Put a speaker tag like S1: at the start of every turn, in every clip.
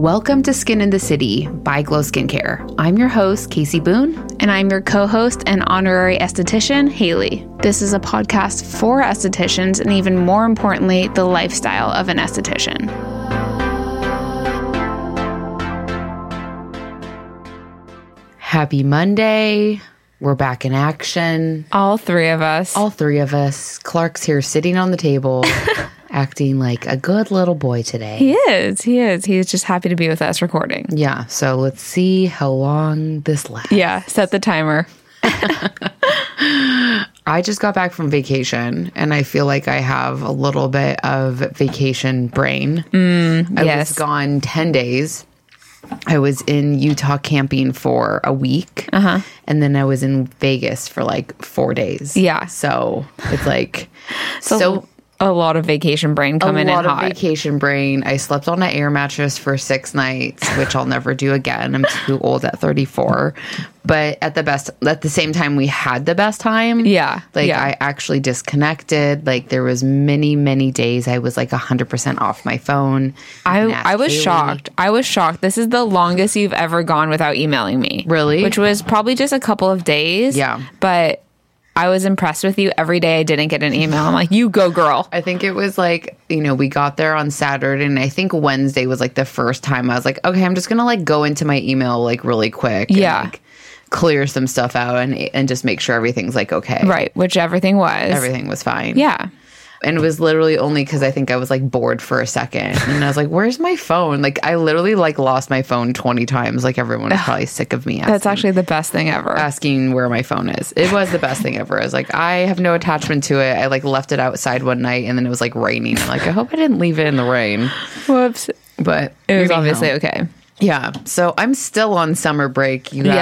S1: Welcome to Skin in the City by Glow Skincare. I'm your host, Casey Boone.
S2: And I'm your co host and honorary esthetician, Haley. This is a podcast for estheticians and, even more importantly, the lifestyle of an esthetician.
S1: Happy Monday. We're back in action.
S2: All three of us.
S1: All three of us. Clark's here sitting on the table, acting like a good little boy today.
S2: he is. He is. He's just happy to be with us recording.
S1: Yeah, so let's see how long this lasts.
S2: Yeah, set the timer.
S1: I just got back from vacation and I feel like I have a little bit of vacation brain. I
S2: yes.
S1: was gone 10 days. I was in Utah camping for a week. Uh-huh. And then I was in Vegas for like four days.
S2: Yeah.
S1: So it's like, so,
S2: a lot of vacation brain coming in hot.
S1: a lot of vacation brain. I slept on an air mattress for six nights, which I'll never do again. I'm too old at 34. But at the best, at the same time, we had the best time.
S2: Yeah,
S1: Like
S2: yeah.
S1: I actually disconnected. Like there was many, many days I was like 100% off my phone.
S2: I, I was
S1: Haley-
S2: shocked. I was shocked. This is the longest you've ever gone without emailing me.
S1: Really?
S2: Which was probably just a couple of days.
S1: Yeah.
S2: But I was impressed with you. Every day I didn't get an email. I'm like, you go, girl.
S1: I think it was like, you know, we got there on Saturday and I think Wednesday was like the first time I was like, okay, I'm just going to like go into my email like really quick. and,
S2: Yeah.
S1: like, clear some stuff out and and just make sure everything's like okay.
S2: Right. Which everything was.
S1: Everything was fine.
S2: Yeah.
S1: And it was literally only because I think I was like bored for a second. And I was like, where's my phone? Like I literally like lost my phone 20 times. Like everyone is probably sick of me asking,
S2: That's actually the best thing ever.
S1: asking where my phone is. It was the best thing ever. I was like, I have no attachment to it. I like left it outside one night and then it was like raining. I'm like, I hope I didn't leave it in the rain.
S2: Whoops.
S1: But
S2: It was obviously okay.
S1: Yeah. So I'm still on summer break, you
S2: Yeah.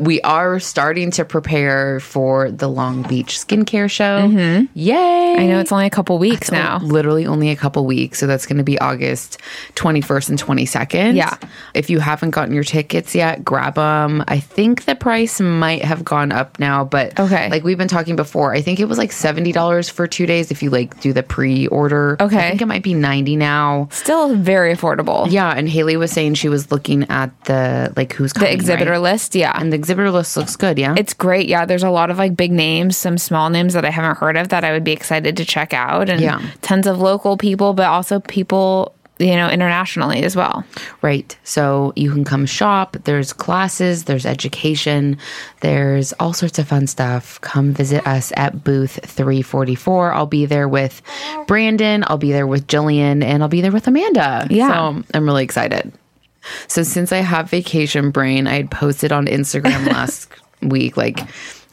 S1: We are starting to prepare for the Long Beach skincare show. Yay.
S2: Mm-hmm. I know it's only a couple weeks now.
S1: Literally only a couple weeks. So that's going to be August 21st and 22nd.
S2: Yeah.
S1: If you haven't gotten your tickets yet, grab them. I think the price might have gone up now, but
S2: Okay.
S1: like we've been talking before, I think it was like $70 for two days if you like do the pre order.
S2: Okay.
S1: I think it might be 90 now.
S2: Still very affordable.
S1: Yeah, and Haley was saying she was looking at the like who's
S2: The exhibitor
S1: right?
S2: list. Yeah.
S1: and the exhibitor list looks good. Yeah,
S2: it's great. Yeah, there's a lot of like big names, some small names that I haven't heard of that I would be excited to check out, and
S1: Yeah.
S2: tons of local people, but also people you know internationally as well.
S1: right. So you can come shop. There's classes. There's education. There's all sorts of fun stuff. Come visit us at booth 344. I'll be there with Brandon. I'll be there with Jillian, and I'll be there with Amanda.
S2: Yeah.
S1: so I'm really excited. So since I have vacation brain, I had posted on Instagram last week like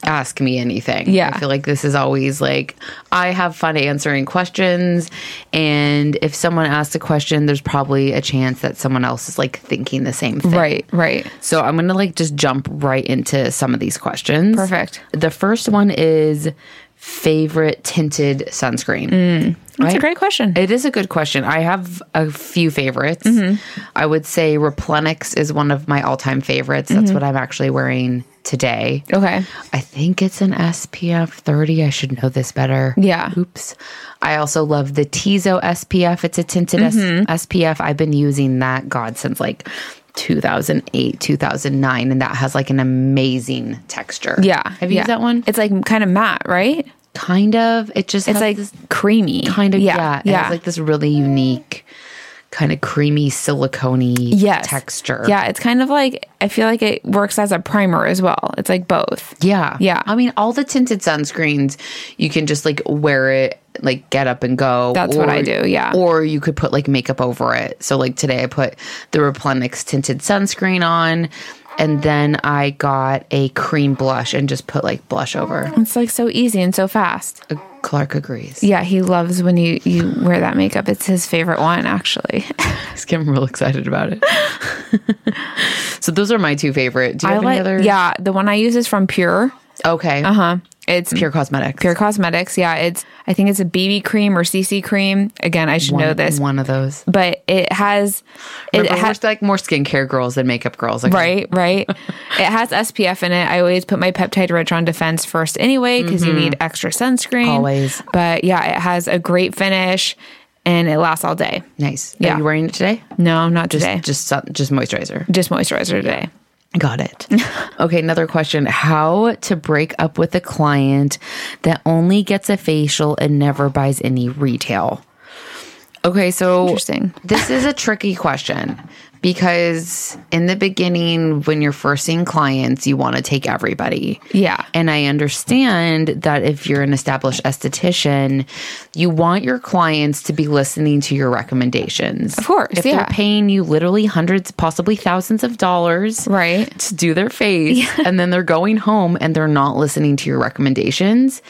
S1: ask me anything.
S2: Yeah.
S1: I feel like this is always like I have fun answering questions and if someone asks a question there's probably a chance that someone else is like thinking the same thing.
S2: Right, right.
S1: So I'm going to like just jump right into some of these questions.
S2: Perfect.
S1: The first one is favorite tinted sunscreen. Mm.
S2: That's a great question.
S1: It is a good question. I have a few favorites.
S2: Mm-hmm.
S1: I would say Replenix is one of my all time favorites.
S2: Mm-hmm.
S1: That's what I'm actually wearing today.
S2: okay.
S1: I think it's an SPF 30. I should know this better.
S2: Yeah.
S1: Oops. I also love the Tizo SPF. It's a tinted
S2: Mm-hmm.
S1: SPF. I've been using that, God, since like 2008, 2009. And that has like an amazing texture.
S2: Yeah.
S1: Have you
S2: yeah.
S1: used that one?
S2: It's like kind of matte, right?
S1: Kind of. It just
S2: It's like
S1: this
S2: creamy.
S1: kind of, yeah.
S2: yeah. Yeah.
S1: has like this really unique, kind of creamy, silicone
S2: yes.
S1: texture.
S2: Yeah, it's kind of like I feel like it works as a primer as well. It's like both.
S1: Yeah.
S2: Yeah.
S1: I mean, all the tinted sunscreens, you can just like wear it, like get up and go.
S2: That's what I do, yeah.
S1: Or you could put like makeup over it. So, like today, I put the Replenix tinted sunscreen on. And then I got a cream blush and just put like blush over.
S2: It's like so easy and so fast.
S1: Uh, Clark agrees.
S2: Yeah, he loves when you you wear that makeup. It's his favorite one actually.
S1: Just getting real excited about it. so those are my two favorite. Do you
S2: I
S1: have
S2: like
S1: any other?
S2: Yeah, the one I use is from Pure.
S1: Okay.
S2: Uh-huh. It's
S1: Pure Cosmetics.
S2: Pure Cosmetics. Yeah, it's I think it's a BB cream or CC cream. Again, I should
S1: one,
S2: know this,
S1: One of those.
S2: but it has it
S1: Remember,
S2: has
S1: like more skincare girls than makeup girls. Okay.
S2: right, right. it has SPF in it. I always put my peptide rich on defense first anyway because you need extra sunscreen.
S1: Mm-hmm. Always.
S2: But yeah, it has a great finish and it lasts all day.
S1: Nice.
S2: Yeah.
S1: Are you wearing it today?
S2: No, not
S1: Just
S2: today.
S1: just sun- just moisturizer.
S2: Just moisturizer today.
S1: Got it. okay, another question. How to break up with a client that only gets a facial and never buys any retail? Okay, so
S2: Interesting.
S1: this is a tricky question because in the beginning, when you're first seeing clients, you want to take everybody.
S2: Yeah.
S1: And I understand that if you're an established esthetician, you want your clients to be listening to your recommendations.
S2: Of course,
S1: If
S2: yeah.
S1: they're paying you literally hundreds, possibly thousands of dollars
S2: Right.
S1: to do their face and then they're going home and they're not listening to your recommendations,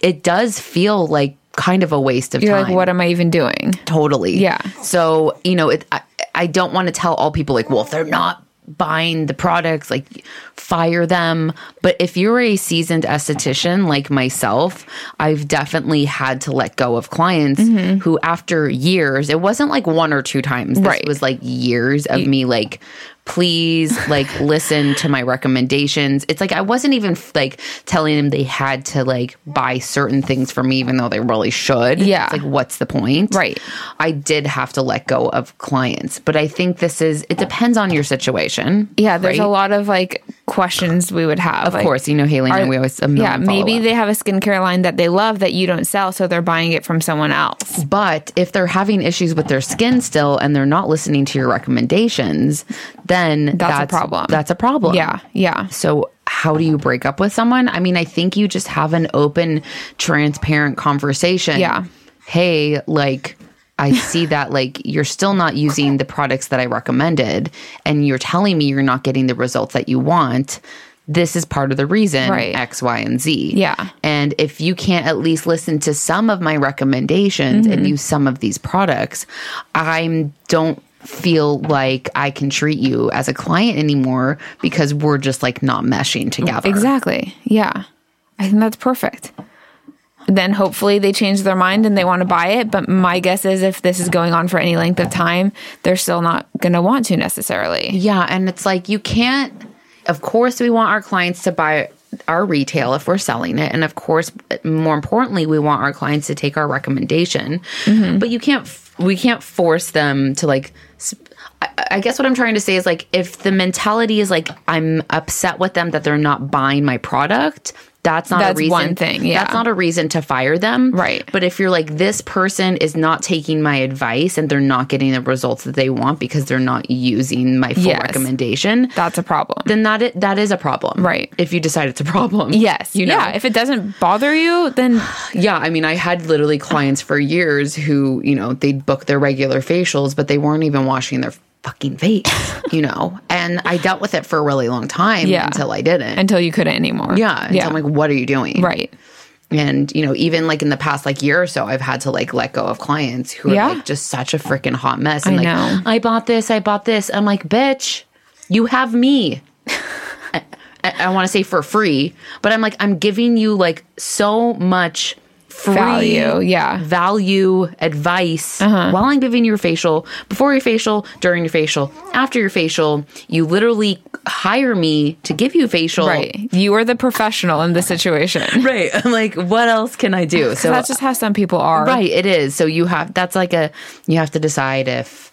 S1: it does feel like kind of a waste of
S2: You're
S1: time.
S2: like, what am I even doing?
S1: Totally.
S2: Yeah.
S1: So, you know, it, I, I don't want to tell all people, like, well, if they're not buying the products, like, fire them. But if you're a seasoned esthetician like myself, I've definitely had to let go of clients mm-hmm. who, after years, it wasn't like one or two times. This
S2: Right.
S1: was like years of me, like, please like listen to my recommendations it's like i wasn't even like telling them they had to like buy certain things for me even though they really should
S2: Yeah.
S1: it's like what's the point
S2: Right.
S1: I did have to let go of clients, but I think this is it depends on your situation.
S2: Yeah, there's
S1: right?
S2: a lot of like questions we would have.
S1: Of course, you know Haley and I, we always million
S2: yeah, maybe
S1: follow-up.
S2: they have a skincare line that they love that you don't sell, so they're buying it from someone else.
S1: But if they're having issues with their skin still and they're not listening to your recommendations, then that's,
S2: a problem.
S1: That's a problem.
S2: Yeah, yeah.
S1: So how do you break up with someone? I mean, I think you just have an open, transparent conversation.
S2: Yeah.
S1: Hey, like I see that like you're still not using the products that I recommended and you're telling me you're not getting the results that you want. This is part of the reason
S2: Right.
S1: X, Y, and Z.
S2: Yeah.
S1: And if you can't at least listen to some of my recommendations
S2: Mm-hmm.
S1: and use some of these products, I don't feel like I can treat you as a client anymore because we're just like not meshing together.
S2: Exactly. Yeah. I think that's perfect. Then hopefully they change their mind and they want to buy it. But my guess is if this is going on for any length of time, they're still not going to want to necessarily.
S1: Yeah, and it's like you can't. Of course, we want our clients to buy our retail if we're selling it, and of course, more importantly, we want our clients to take our recommendation. Mm-hmm. But you can't. We can't force them to like. I, I guess what I'm trying to say is like if the mentality is like I'm upset with them that they're not buying my product. That's not
S2: That's
S1: a reason.
S2: one thing, yeah.
S1: That's not a reason to fire them.
S2: Right.
S1: But if you're like, this person is not taking my advice and they're not getting the results that they want because they're not using my full
S2: Yes.
S1: recommendation,
S2: That's a problem.
S1: then that i- that is a problem.
S2: Right.
S1: If you decide it's a problem.
S2: yes.
S1: You know?
S2: Yeah. If it doesn't bother you, then
S1: Yeah. I mean, I had literally clients for years who, you know, they'd book their regular facials, but they weren't even washing their fucking face, you know? And I dealt with it for a really long time
S2: Yeah.
S1: until I didn't.
S2: until you couldn't anymore.
S1: yeah. Until
S2: Yeah.
S1: I'm like, what are you doing?
S2: right.
S1: And, you know, even like in the past like year or so, I've had to like let go of clients who
S2: Yeah.
S1: are like just such a freaking hot mess. And
S2: I
S1: like,
S2: know.
S1: I bought this, I bought this. I'm like, bitch, you have me. I, I want to say for free, but I'm like, I'm giving you like so much
S2: Value, yeah. Uh-huh.
S1: value advice while I'm giving you your facial, before your facial, during your facial, after your facial. You literally hire me to give you facial.
S2: Right. You are the professional in this situation.
S1: Right. I'm like, what else can I do? So
S2: That's just how some people are.
S1: Right, it is. So you have that's like a you have to decide if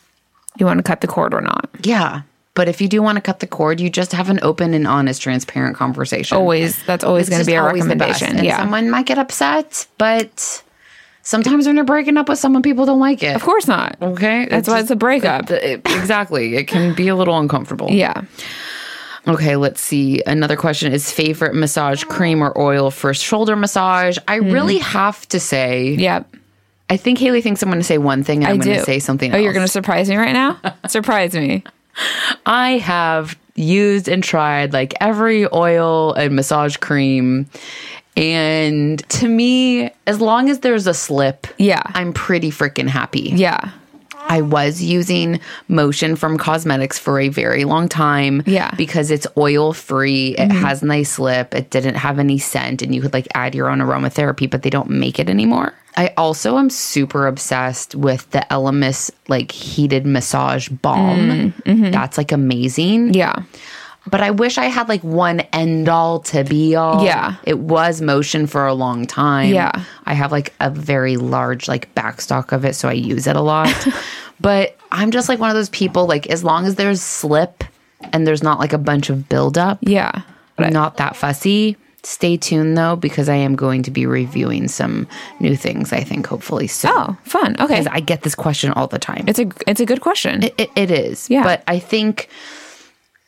S2: You want to cut the cord or not.
S1: yeah. But if you do want to cut the cord, you just have an open and honest, transparent conversation.
S2: Always. That's always going to be a recommendation.
S1: And
S2: Yeah.
S1: someone might get upset, but sometimes when you're breaking up with someone, people don't like it.
S2: of course not.
S1: Okay,
S2: That's why it's a breakup.
S1: it- it- exactly, it can be a little uncomfortable.
S2: Yeah.
S1: Okay, let's see. Another question is favorite massage cream or oil for shoulder massage. I hmm. really have to say,
S2: Yep.
S1: I think Haley thinks I'm going to say one thing and I'm going to say something
S2: Oh,
S1: else.
S2: you're going to surprise me right now? surprise me.
S1: I have used and tried like every oil and massage cream. And to me, as long as there's a slip,
S2: Yeah.
S1: I'm pretty freaking happy.
S2: Yeah.
S1: I was using Motion from Cosmedix for a very long time.
S2: Yeah. Mm-hmm.
S1: Because it's oil free, it has nice slip, it didn't have any scent, and you could like add your own aromatherapy, but they don't make it anymore. I also am super obsessed with the Elemis like heated massage balm. That's like amazing.
S2: Yeah.
S1: But I wish I had like one end all to be all.
S2: Yeah.
S1: It was motion for a long time.
S2: Yeah.
S1: I have like a very large like backstock of it, so I use it a lot. but I'm just like one of those people, like as long as there's slip and there's not like a bunch of buildup,
S2: Yeah.
S1: I'm not that fussy. Stay tuned though, because I am going to be reviewing some new things, I think, hopefully soon.
S2: Oh, fun. Okay.
S1: I get this question all the time.
S2: It's a it's a good question.
S1: It, it is.
S2: Yeah.
S1: But I think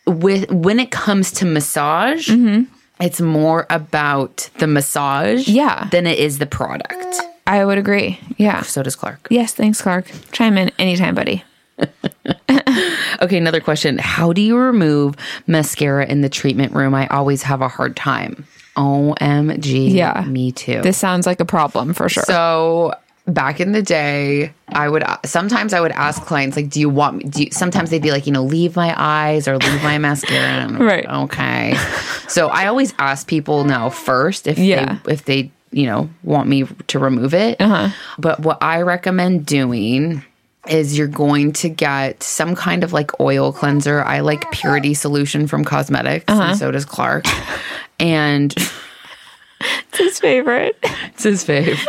S1: with when it comes to massage, mm-hmm. it's more about the massage
S2: Yeah.
S1: than it is the product.
S2: I would agree. Yeah.
S1: So does Clark.
S2: Yes, thanks, Clark. Chime in anytime, buddy.
S1: Okay, another question. How do you remove mascara in the treatment room? I always have a hard time. OMG.
S2: Yeah.
S1: Me too.
S2: This sounds like a problem for sure.
S1: So back in the day, I would sometimes I would ask clients like, "Do you want me?" Do you, sometimes they'd be like, "You know, leave my eyes or leave my mascara." And I'm like,
S2: Right.
S1: Okay. So I always ask people now first if
S2: Yeah.
S1: they if they you know want me to remove it. Uh-huh. But what I recommend doing is you're going to get some kind of like oil cleanser. I like purity solution from Cosmedix, and so does Clark. and
S2: It's his favorite.
S1: it's his fave.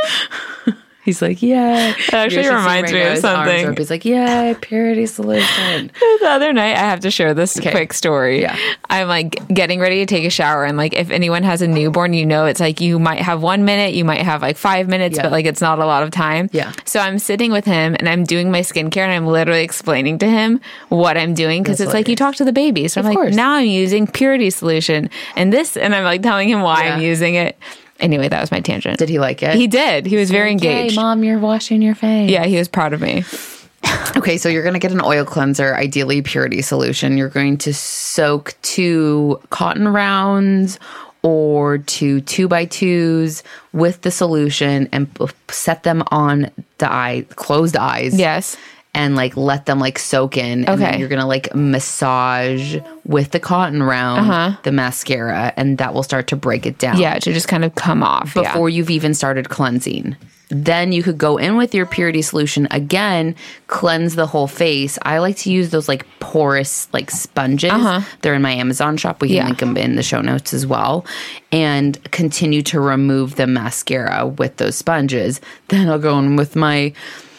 S1: He's like, yeah. It
S2: actually reminds me of something.
S1: He's like, yeah, purity solution.
S2: the other night i have to share this quick story
S1: Yeah.
S2: i'm like getting ready to take a shower and like if anyone has a newborn you know it's like you might have one minute you might have like five minutes
S1: Yeah.
S2: but like it's not a lot of time
S1: Yeah.
S2: so i'm sitting with him and i'm doing my skincare and i'm literally explaining to him what i'm doing because it's like you talk to the baby so i'm like
S1: course.
S2: now i'm using purity solution and this and i'm like telling him why i'm using it anyway that was my tangent
S1: Did he like it?
S2: he did he was very
S1: Yay,
S2: engaged
S1: mom, you're washing your face.
S2: yeah he was proud of me
S1: Okay, so you're going to get an oil cleanser, ideally purity solution. You're going to soak two cotton rounds or two two by twos with the solution and set them on the eye, closed eyes.
S2: yes
S1: and like let them like soak in. And then
S2: Okay.
S1: you're gonna like massage with the cotton round the mascara, and that will start to break it down.
S2: Uh-huh. yeah to just kind of come off yeah.
S1: Before you've even started cleansing. Then you could go in with your purity solution again, cleanse the whole face. I like to use those like porous like sponges. They're in my Amazon shop. We can
S2: Uh-huh. Yeah.
S1: link them in the show notes as well. And continue to remove the mascara with those sponges. Then I'll go in with my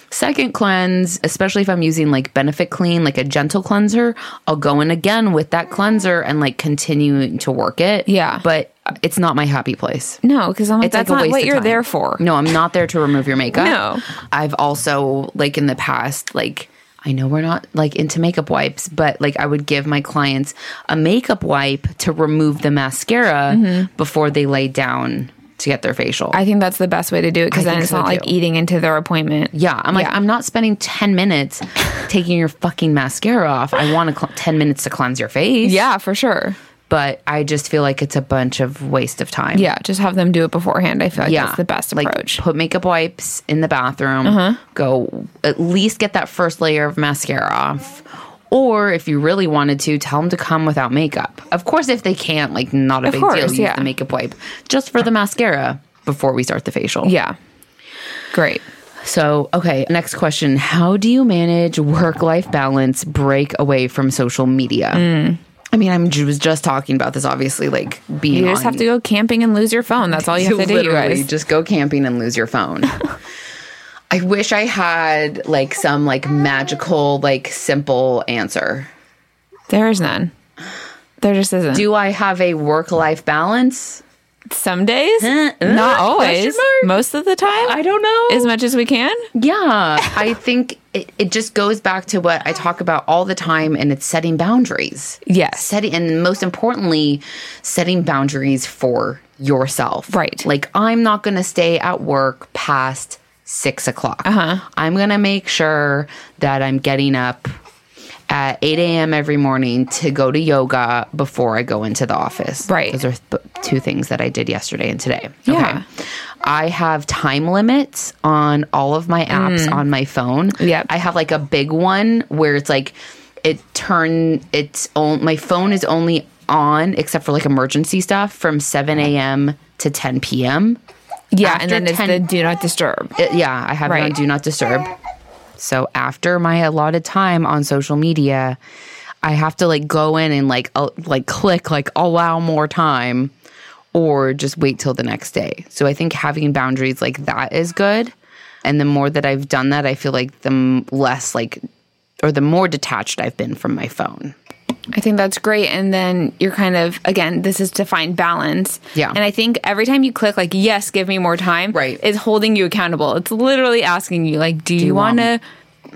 S1: Second cleanse, especially if I'm using like Benefit Clean, like a gentle cleanser, I'll go in again with that cleanser and like continuing to work it.
S2: Yeah.
S1: But it's not my happy place.
S2: no because i'm like
S1: It's
S2: that's
S1: like
S2: not what you're
S1: time.
S2: there for
S1: No, I'm not there to remove your makeup.
S2: No.
S1: I've also like in the past, like I know we're not like into makeup wipes, but like I would give my clients a makeup wipe to remove the mascara mm-hmm. before they lay down to get their facial.
S2: I think that's the best way to do it because then it's
S1: so,
S2: not like eating into their appointment.
S1: yeah, I'm like,
S2: Yeah.
S1: I'm not spending 10 minutes taking your fucking mascara off. I want to cl- 10 minutes to cleanse your face.
S2: Yeah, for sure.
S1: But I just feel like it's a bunch of waste of time.
S2: Yeah, just have them do it beforehand. I feel like that's the best
S1: like,
S2: approach.
S1: put makeup wipes in the bathroom. Uh-huh. Go at least get that first layer of mascara off. Or if you really wanted to, tell them to come without makeup. Of course, if they can't, like not a
S2: Of
S1: big
S2: course,
S1: deal. Use
S2: yeah.
S1: the makeup wipe just for the mascara before we start the facial.
S2: yeah. Great.
S1: So, okay, next question. How do you manage work life balance, break away from social media? Hmm. I mean, I was just talking about this, obviously, like being
S2: You just
S1: on-
S2: have to go camping and lose your phone. That's all you have to do, you guys.
S1: Just go camping and lose your phone. I wish I had like some like magical, like simple answer.
S2: There is none. There just isn't.
S1: Do I have a work life balance?
S2: Some days,
S1: uh,
S2: not always. Most of the time,
S1: I don't know.
S2: as much as we can.
S1: yeah, I think it, it just goes back to what I talk about all the time, and it's setting boundaries.
S2: Yes.
S1: setting and most importantly setting boundaries for yourself
S2: Right.
S1: like i'm not going to stay at work past six o'clock uh-huh. i'm going to make sure that i'm getting up at 8 a.m every morning to go to yoga before i go into the office
S2: Right.
S1: those are th- two things that i did yesterday and today
S2: Yeah.
S1: i have time limits on all of my apps on my phone
S2: Mm. Yep.
S1: i have like a big one where it's like it turn it's on my phone is only on except for like emergency stuff from 7 a.m to 10 p.m
S2: Yeah,
S1: After
S2: and then it's
S1: 10
S2: the do not disturb.
S1: It- yeah i have it on do not disturb so after my allotted time on social media I have to like go in and like uh, like click like allow more time or just wait till the next day. So I think having boundaries like that is good. And the more that I've done that, I feel like the less like or the more detached I've been from my phone.
S2: I think that's great. And then you're kind of, again, this is to find balance.
S1: Yeah.
S2: And I think every time you click, like, yes, give me more time,
S1: Right.
S2: is holding you accountable. It's literally asking you, like, do, you,
S1: you
S2: want to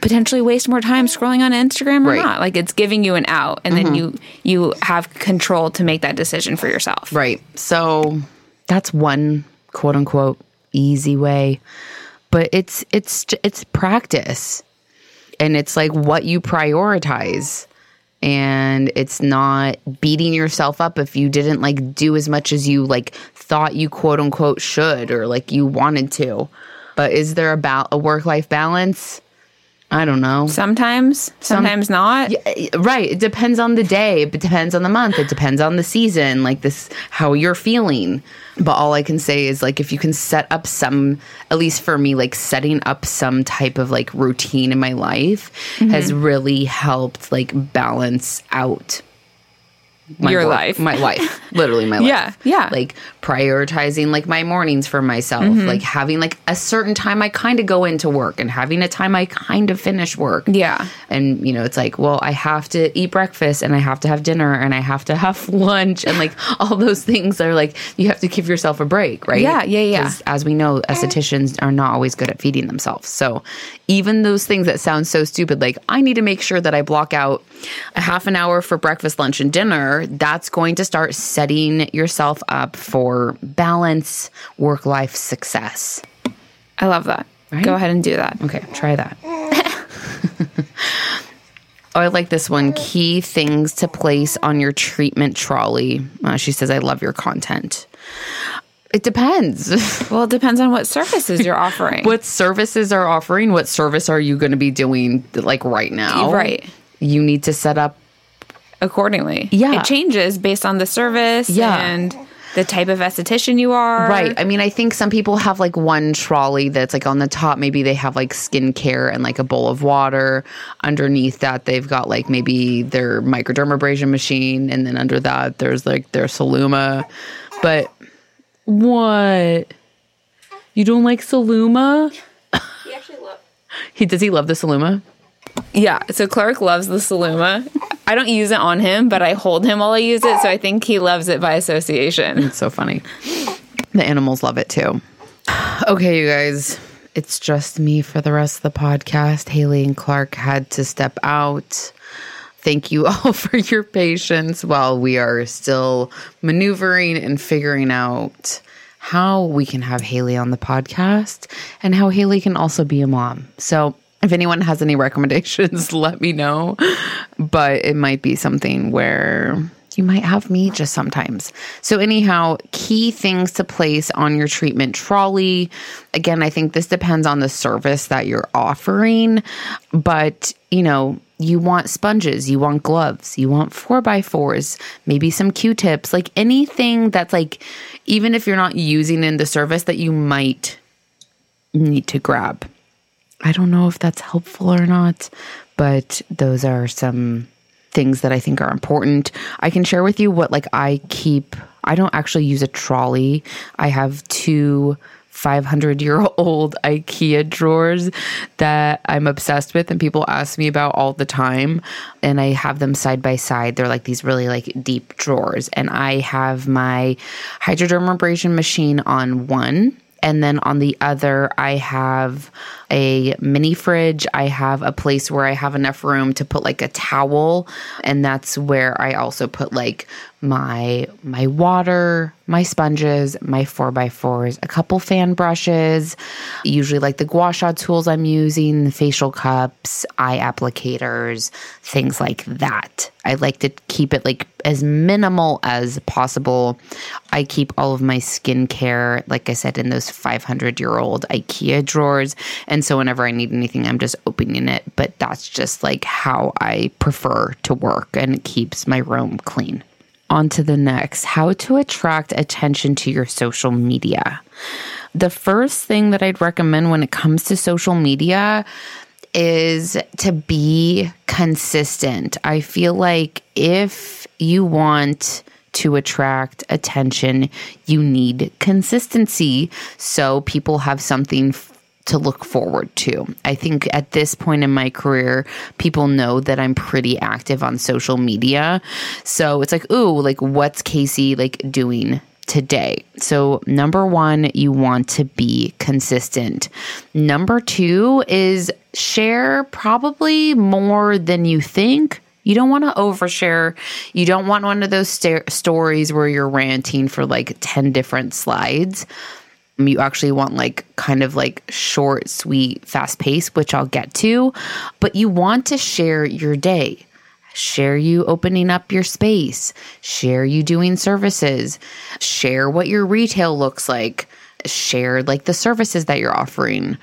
S2: potentially waste more time scrolling on Instagram or
S1: Right. Mm-hmm.
S2: not? Like, it's giving you an out. And then you, you have control to make that decision for yourself.
S1: Right. So that's one quote unquote easy way. But it's it's it's practice. And it's like what you prioritize. And it's not beating yourself up if you didn't like do as much as you like thought you quote unquote should or like you wanted to. But is there about a work life balance? I don't know.
S2: Sometimes, sometimes not.
S1: Uh, Right. It depends on the day. It depends on the month. It depends on the season. Like this, how you're feeling. But all I can say is like if you can set up some, at least for me, like setting up some type of like routine in my life has really helped like balance out my
S2: Your
S1: work-
S2: life.
S1: my life, literally my life.
S2: Yeah, yeah.
S1: Like prioritizing like my mornings for myself,
S2: Mm-hmm.
S1: like having like a certain time I kind of go into work and having a time I kind of finish work.
S2: Yeah.
S1: And you know, it's like, well, I have to eat breakfast and I have to have dinner and I have to have lunch and like all those things are like you have to give yourself a break, right?
S2: Yeah, yeah, yeah.
S1: As we know, estheticians are not always good at feeding themselves. So even those things that sound so stupid, like I need to make sure that I block out a half an hour for breakfast, lunch, and dinner, that's going to start setting yourself up for balance, work life success.
S2: I love that.
S1: Right?
S2: Go ahead and do that.
S1: Okay, try that. Oh, I like this one. Key things to place on your treatment trolley. Uh, she says, I love your content. It depends.
S2: Well, it depends on what services you're offering.
S1: what services are offering? What service are you going to be doing like right now?
S2: Right.
S1: You need to set up.
S2: Accordingly.
S1: Yeah.
S2: It changes based on the service
S1: Yeah.
S2: and the type of esthetician you are.
S1: Right. I mean, I think some people have like one trolley that's like on the top. Maybe they have like skincare and like a bowl of water. Underneath that, they've got like maybe their microdermabrasion machine. And then under that, there's like their Celluma. But what? You don't like Celluma?
S2: He actually loves.
S1: He does he love the Celluma?
S2: Yeah. So Clark loves the Celluma. I don't use it on him, but I hold him while I use it. So I think he loves it by association.
S1: It's so funny. The animals love it too. Okay, you guys. It's just me for the rest of the podcast. Haley and Clark had to step out. Thank you all for your patience while we are still maneuvering and figuring out how we can have Haley on the podcast and how Haley can also be a mom. So, if anyone has any recommendations, let me know. But it might be something where you might have me just sometimes. So, anyhow, key things to place on your treatment trolley. Again, I think this depends on the service that you're offering, but you know, you want sponges, you want gloves, you want four by fours, maybe some Q tips, like anything that's like, even if you're not using in the service that you might need to grab. I don't know if that's helpful or not, but those are some things that I think are important. I can share with you what like I keep I don't actually use a trolley. I have two 500 year old IKEA drawers that I'm obsessed with and people ask me about all the time and I have them side by side. They're like these really like deep drawers and I have my hydrodermabrasion machine on one and then on the other, I have a mini fridge. I have a place where I have enough room to put like a towel. And that's where I also put like my my water, my sponges, my four by fours, a couple fan brushes, usually like the gua sha tools I'm using, the facial cups, eye applicators, things like that. I like to keep it like as minimal as possible. I keep all of my skincare, like I said, in those 500 year old IKEA drawers. And so whenever I need anything, I'm just opening it. But that's just like how I prefer to work and it keeps my room clean. On to the next how to attract attention to your social media. The first thing that I'd recommend when it comes to social media is to be consistent. I feel like if you want to attract attention, you need consistency so people have something to look forward to. I think at this point in my career, people know that I'm pretty active on social media. So it's like, ooh, like what's Casey like doing today. So, number one, you want to be consistent. Number two is share probably more than you think. You don't want to overshare. You don't want one of those st- stories where you're ranting for like 10 different slides. Um, you actually want like kind of like short, sweet, fast pace, which I'll get to, but you want to share your day. Share you opening up your space, share you doing services, share what your retail looks like, share like the services that you're offering.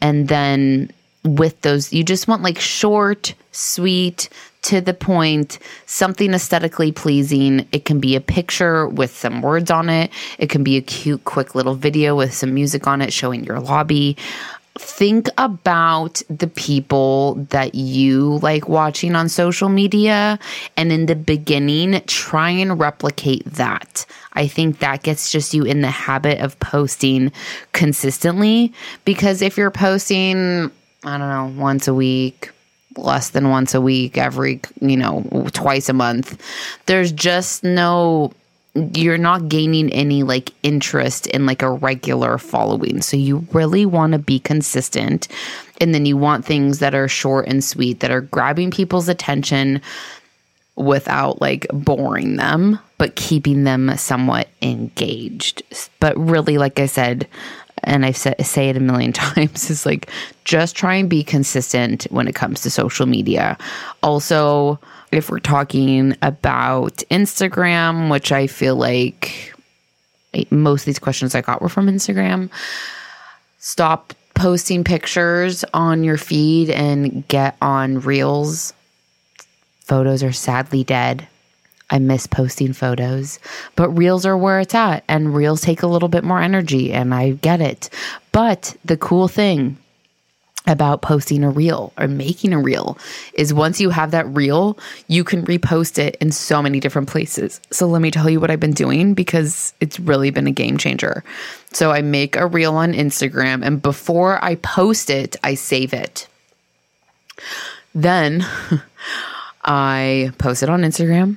S1: And then with those, you just want like short, sweet, to the point, something aesthetically pleasing. It can be a picture with some words on it. It can be a cute, quick little video with some music on it showing your lobby think about the people that you like watching on social media and in the beginning try and replicate that i think that gets just you in the habit of posting consistently because if you're posting i don't know once a week less than once a week every you know twice a month there's just no you're not gaining any like interest in like a regular following. So you really want to be consistent. And then you want things that are short and sweet that are grabbing people's attention without like boring them, but keeping them somewhat engaged. But really, like I said, and I say it a million times, is like just try and be consistent when it comes to social media. Also, if we're talking about Instagram, which I feel like most of these questions I got were from Instagram, stop posting pictures on your feed and get on Reels. Photos are sadly dead. I miss posting photos, but reels are where it's at, and reels take a little bit more energy, and I get it. But the cool thing about posting a reel or making a reel is once you have that reel, you can repost it in so many different places. So let me tell you what I've been doing because it's really been a game changer. So I make a reel on Instagram and before I post it, I save it. Then I post it on Instagram,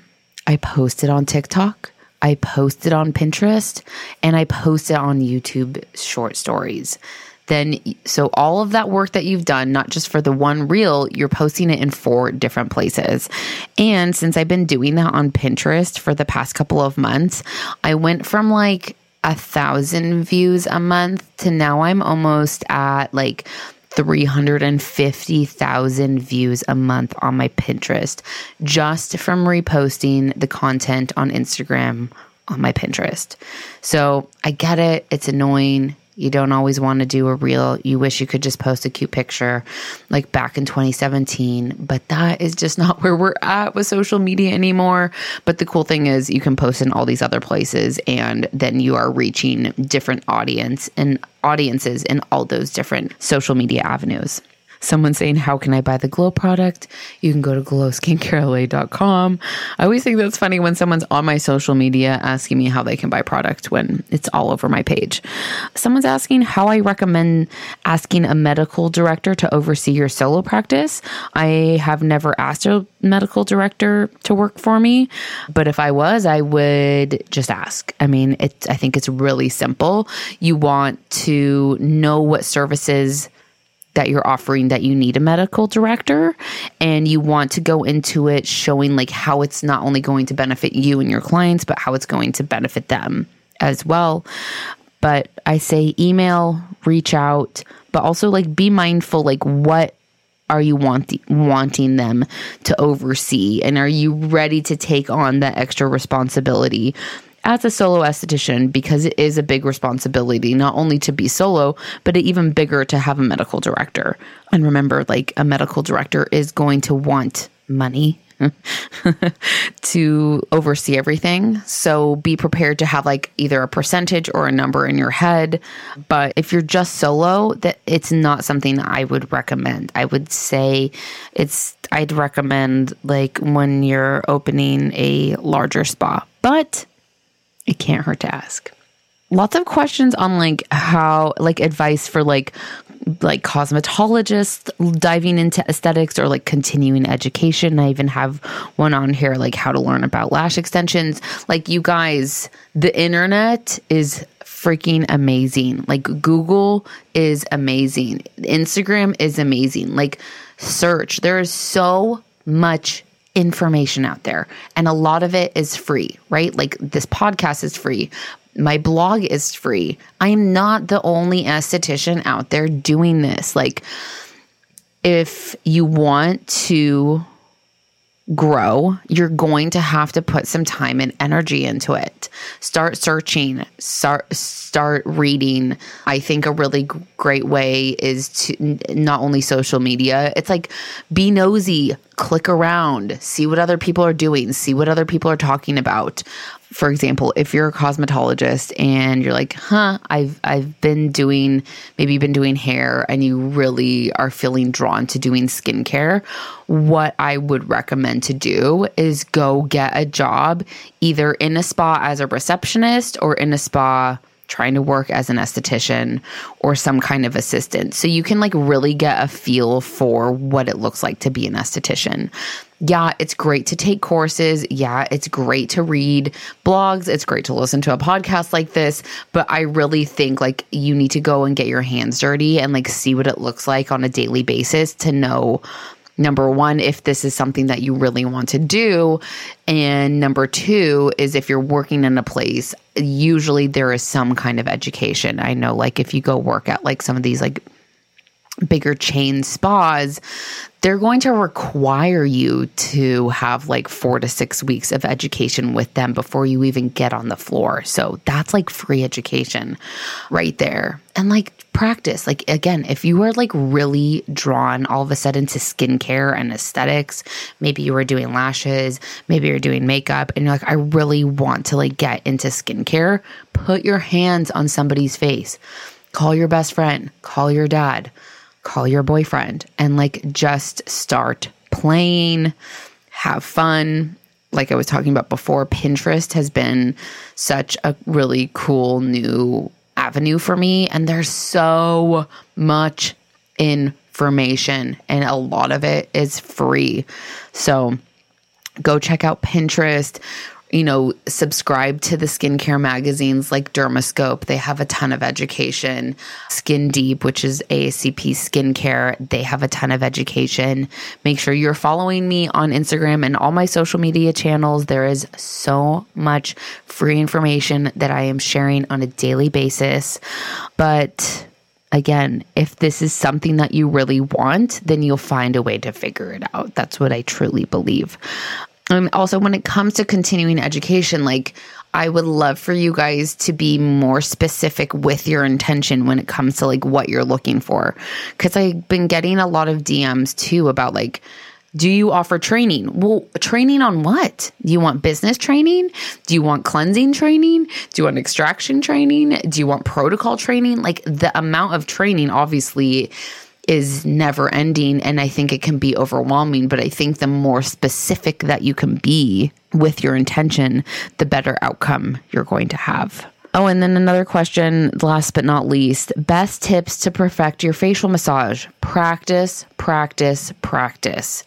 S1: I post it on TikTok, I post it on Pinterest, and I post it on YouTube short stories then so all of that work that you've done, not just for the one reel, you're posting it in four different places. And since I've been doing that on Pinterest for the past couple of months, I went from like a thousand views a month to now I'm almost at like 350,000 views a month on my Pinterest just from reposting the content on Instagram on my Pinterest. So I get it. It's annoying. You don't always want to do a reel. You wish you could just post a cute picture like back in 2017, but that is just not where we're at with social media anymore. But the cool thing is you can post in all these other places and then you are reaching different audience and audiences in all those different social media avenues someone saying, How can I buy the Glow product? You can go to glowskincarela.com. I always think that's funny when someone's on my social media asking me how they can buy product when it's all over my page. Someone's asking how I recommend asking a medical director to oversee your solo practice. I have never asked a medical director to work for me, but if I was, I would just ask. I mean, it, I think it's really simple. You want to know what services that you're offering that you need a medical director and you want to go into it showing like how it's not only going to benefit you and your clients but how it's going to benefit them as well. But i say email reach out but also like be mindful like what are you wanting wanting them to oversee? And are you ready to take on that extra responsibility as a solo esthetician because it is a big responsibility not only to be solo but even bigger to have a medical director and remember like a medical director is going to want money to oversee everything. So be prepared to have like either a percentage or a number in your head. But if you're just solo, that it's not something I would recommend. I would say it's I'd recommend like when you're opening a larger spa. But it can't hurt to ask lots of questions on like how like advice for like like cosmetologists diving into aesthetics or like continuing education. I even have one on here like how to learn about lash extensions. Like you guys, the internet is freaking amazing. Like Google is amazing. Instagram is amazing. Like search. There is so much information out there and a lot of it is free, right? Like this podcast is free, my blog is free. I'm not the only esthetician out there doing this. Like, if you want to grow, you're going to have to put some time and energy into it. Start searching, start start reading. I think a really great way is to not only social media. It's like be nosy, click around, see what other people are doing, see what other people are talking about for example, if you're a cosmetologist and you're like, "Huh, I've I've been doing maybe you've been doing hair and you really are feeling drawn to doing skincare," what I would recommend to do is go get a job either in a spa as a receptionist or in a spa trying to work as an esthetician or some kind of assistant. So you can like really get a feel for what it looks like to be an esthetician. Yeah, it's great to take courses. Yeah, it's great to read blogs. It's great to listen to a podcast like this. But I really think like you need to go and get your hands dirty and like see what it looks like on a daily basis to know number one, if this is something that you really want to do. And number two is if you're working in a place, usually there is some kind of education. I know, like, if you go work at like some of these like bigger chain spas, they're going to require you to have like four to six weeks of education with them before you even get on the floor. So that's like free education right there. And like practice, like again, if you are like really drawn all of a sudden to skincare and aesthetics, maybe you were doing lashes, maybe you're doing makeup, and you're like, I really want to like get into skincare, put your hands on somebody's face. Call your best friend, call your dad call your boyfriend and like just start playing, have fun. Like I was talking about before, Pinterest has been such a really cool new avenue for me. And there's so much information, and a lot of it is free. So go check out Pinterest you know, subscribe to the skincare magazines like Dermascope. They have a ton of education. Skin Deep, which is ASCP skincare, they have a ton of education. Make sure you're following me on Instagram and all my social media channels. There is so much free information that I am sharing on a daily basis. But again, if this is something that you really want, then you'll find a way to figure it out. That's what I truly believe. And also, when it comes to continuing education, like I would love for you guys to be more specific with your intention when it comes to like what you're looking for. Cause I've been getting a lot of DMs too about like, do you offer training? Well, training on what? Do you want business training? Do you want cleansing training? Do you want extraction training? Do you want protocol training? Like the amount of training, obviously is never ending and I think it can be overwhelming. But I think the more specific that you can be with your intention, the better outcome you're going to have. Oh, and then another question, last but not least best tips to perfect your facial massage. Practice, practice, practice.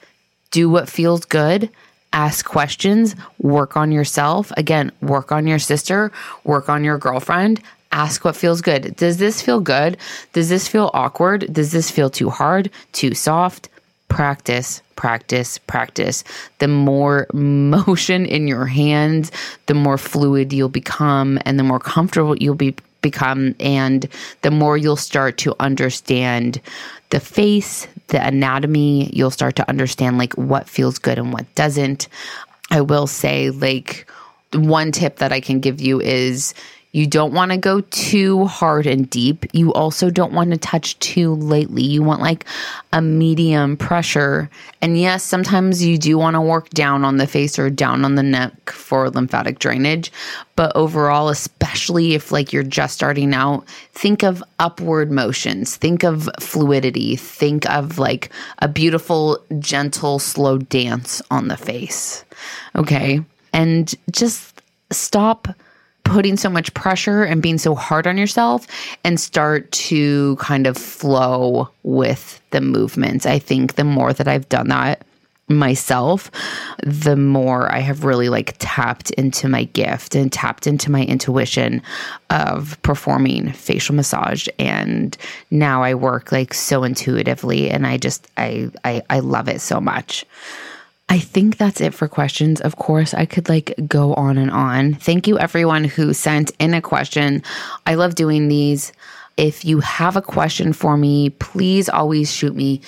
S1: Do what feels good. Ask questions, work on yourself. Again, work on your sister, work on your girlfriend, ask what feels good. Does this feel good? Does this feel awkward? Does this feel too hard, too soft? Practice, practice, practice. The more motion in your hands, the more fluid you'll become and the more comfortable you'll be become and the more you'll start to understand the face, the anatomy, you'll start to understand like what feels good and what doesn't. I will say like one tip that I can give you is You don't want to go too hard and deep. You also don't want to touch too lightly. You want like a medium pressure. And yes, sometimes you do want to work down on the face or down on the neck for lymphatic drainage. But overall, especially if like you're just starting out, think of upward motions, think of fluidity, think of like a beautiful, gentle, slow dance on the face. Okay. And just stop putting so much pressure and being so hard on yourself and start to kind of flow with the movements. I think the more that I've done that myself, the more I have really like tapped into my gift and tapped into my intuition of performing facial massage. And now I work like so intuitively and I just I I, I love it so much. I think that's it for questions. Of course, I could like go on and on. Thank you, everyone who sent in a question. I love doing these. If you have a question for me, please always shoot me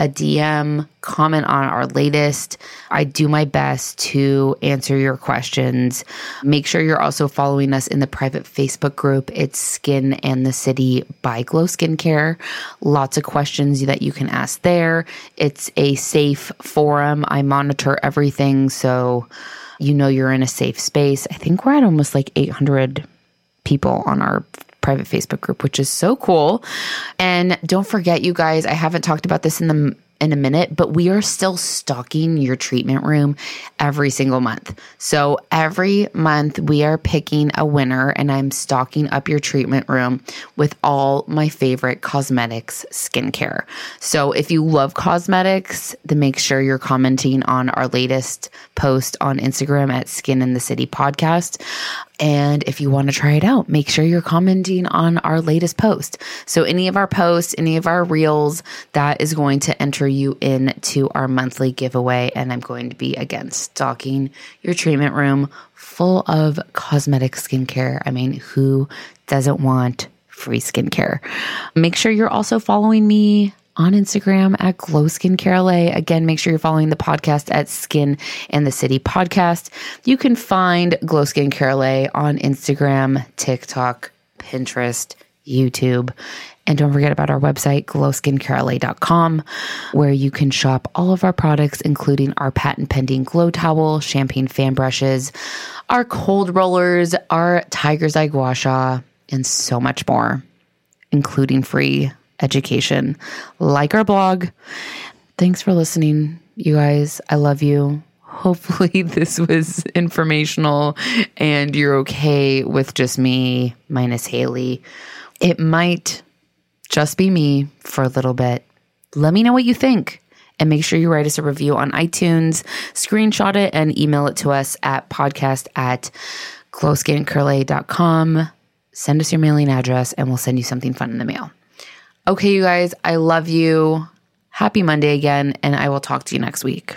S1: a DM, comment on our latest. I do my best to answer your questions. Make sure you're also following us in the private Facebook group. It's Skin and the City by Glow Skincare. Lots of questions that you can ask there. It's a safe forum. I monitor everything. So you know you're in a safe space. I think we're at almost like 800 people on our private Facebook group, which is so cool. And don't forget, you guys, I haven't talked about this in the in a minute, but we are still stocking your treatment room every single month. So every month we are picking a winner and I'm stocking up your treatment room with all my favorite Cosmedix skincare. So if you love Cosmedix, then make sure you're commenting on our latest post on Instagram at Skin and the City podcast. And if you want to try it out, make sure you're commenting on our latest post. So, any of our posts, any of our reels, that is going to enter you into our monthly giveaway. And I'm going to be again stocking your treatment room full of Cosmedix skincare. I mean, who doesn't want free skincare? Make sure you're also following me on Instagram at Glow Skincare LA. Again, make sure you're following the podcast at Skin and the City Podcast. You can find Glow Skincare LA on Instagram, TikTok, Pinterest, YouTube. And don't forget about our website, glowskincarela.com, where you can shop all of our products, including our patent pending glow towel, champagne fan brushes, our cold rollers, our tiger's eye gua sha, and so much more, including free education. Like our blog. Thanks for listening, you guys. I love you. Hopefully, this was informational and you're okay with just me minus Haley. It might just be me for a little bit. Let me know what you think and make sure you write us a review on iTunes, screenshot it, and email it to us at podcast at glowskincarela.com. Send us your mailing address and we'll send you something fun in the mail. Okay, you guys, I love you. Happy Monday again, and I will talk to you next week.